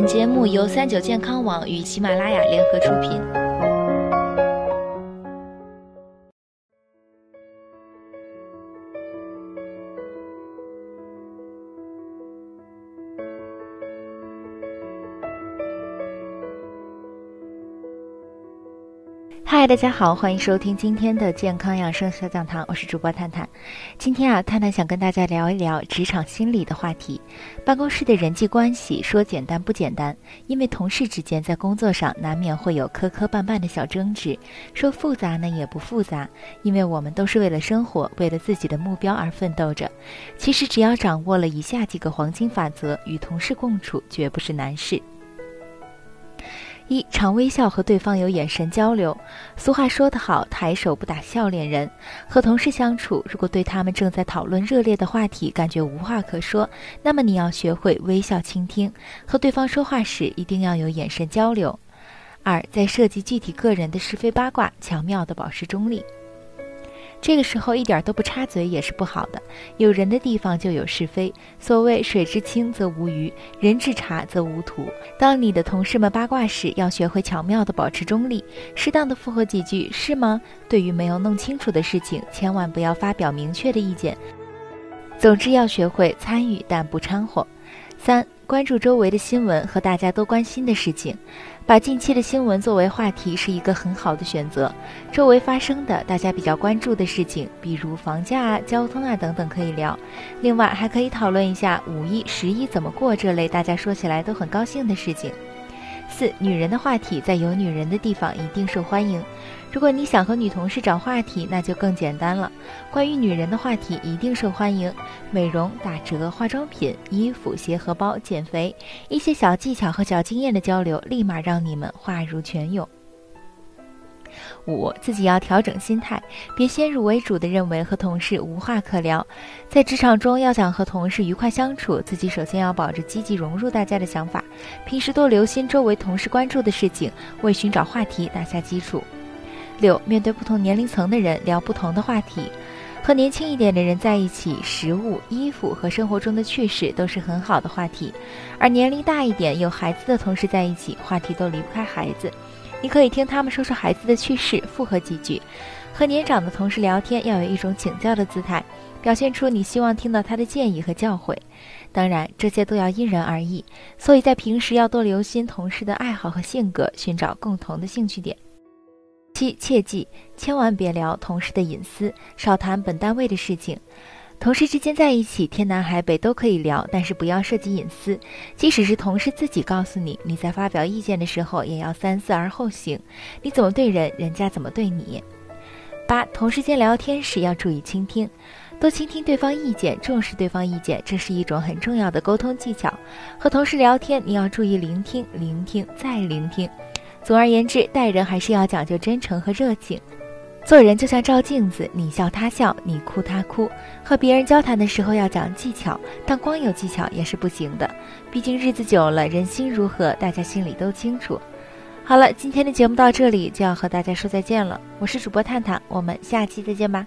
本节目由三九健康网与喜马拉雅联合出品。嗨，大家好，欢迎收听今天的健康养生小讲堂，我是主播探探。今天啊，探探想跟大家聊一聊职场心理的话题。办公室的人际关系说简单不简单，因为同事之间在工作上难免会有磕磕绊绊的小争执；说复杂呢，也不复杂，因为我们都是为了生活，为了自己的目标而奋斗着。其实只要掌握了以下几个黄金法则，与同事共处绝不是难事。一常微笑和对方有眼神交流。俗话说得好，抬手不打笑脸人。和同事相处，如果对他们正在讨论热烈的话题感觉无话可说，那么你要学会微笑倾听。和对方说话时，一定要有眼神交流。二，在涉及具体个人的是非八卦，巧妙地保持中立。这个时候一点都不插嘴也是不好的。有人的地方就有是非。所谓水至清则无鱼，人至察则无徒。当你的同事们八卦时，要学会巧妙地保持中立，适当的附和几句“是吗”。对于没有弄清楚的事情，千万不要发表明确的意见。总之，要学会参与但不掺和。三。关注周围的新闻和大家都关心的事情，把近期的新闻作为话题是一个很好的选择。周围发生的大家比较关注的事情，比如房价啊、交通啊等等可以聊。另外还可以讨论一下五一、十一怎么过这类大家说起来都很高兴的事情。四，女人的话题在有女人的地方一定受欢迎。如果你想和女同事找话题，那就更简单了。关于女人的话题一定受欢迎，美容、打折、化妆品、衣服、鞋荷包、减肥，一些小技巧和小经验的交流，立马让你们话如泉涌。五，自己要调整心态，别先入为主的认为和同事无话可聊。在职场中，要想和同事愉快相处，自己首先要保持积极融入大家的想法，平时多留心周围同事关注的事情，为寻找话题打下基础。六，面对不同年龄层的人聊不同的话题，和年轻一点的人在一起，食物、衣服和生活中的趣事都是很好的话题；而年龄大一点、有孩子的同事在一起，话题都离不开孩子。你可以听他们说说孩子的趣事，附和几句。和年长的同事聊天，要有一种请教的姿态，表现出你希望听到他的建议和教诲。当然，这些都要因人而异，所以在平时要多留心同事的爱好和性格，寻找共同的兴趣点。七，切记千万别聊同事的隐私，少谈本单位的事情。同事之间在一起，天南海北都可以聊，但是不要涉及隐私。即使是同事自己告诉你，你在发表意见的时候，也要三思而后行。你怎么对人，人家怎么对你。八，同事间聊天时要注意倾听，多倾听对方意见，重视对方意见，这是一种很重要的沟通技巧。和同事聊天，你要注意聆听，聆听再聆听。总而言之，待人还是要讲究真诚和热情。做人就像照镜子，你笑他笑，你哭他哭。和别人交谈的时候要讲技巧，但光有技巧也是不行的。毕竟日子久了，人心如何，大家心里都清楚。好了，今天的节目到这里就要和大家说再见了。我是主播探探，我们下期再见吧。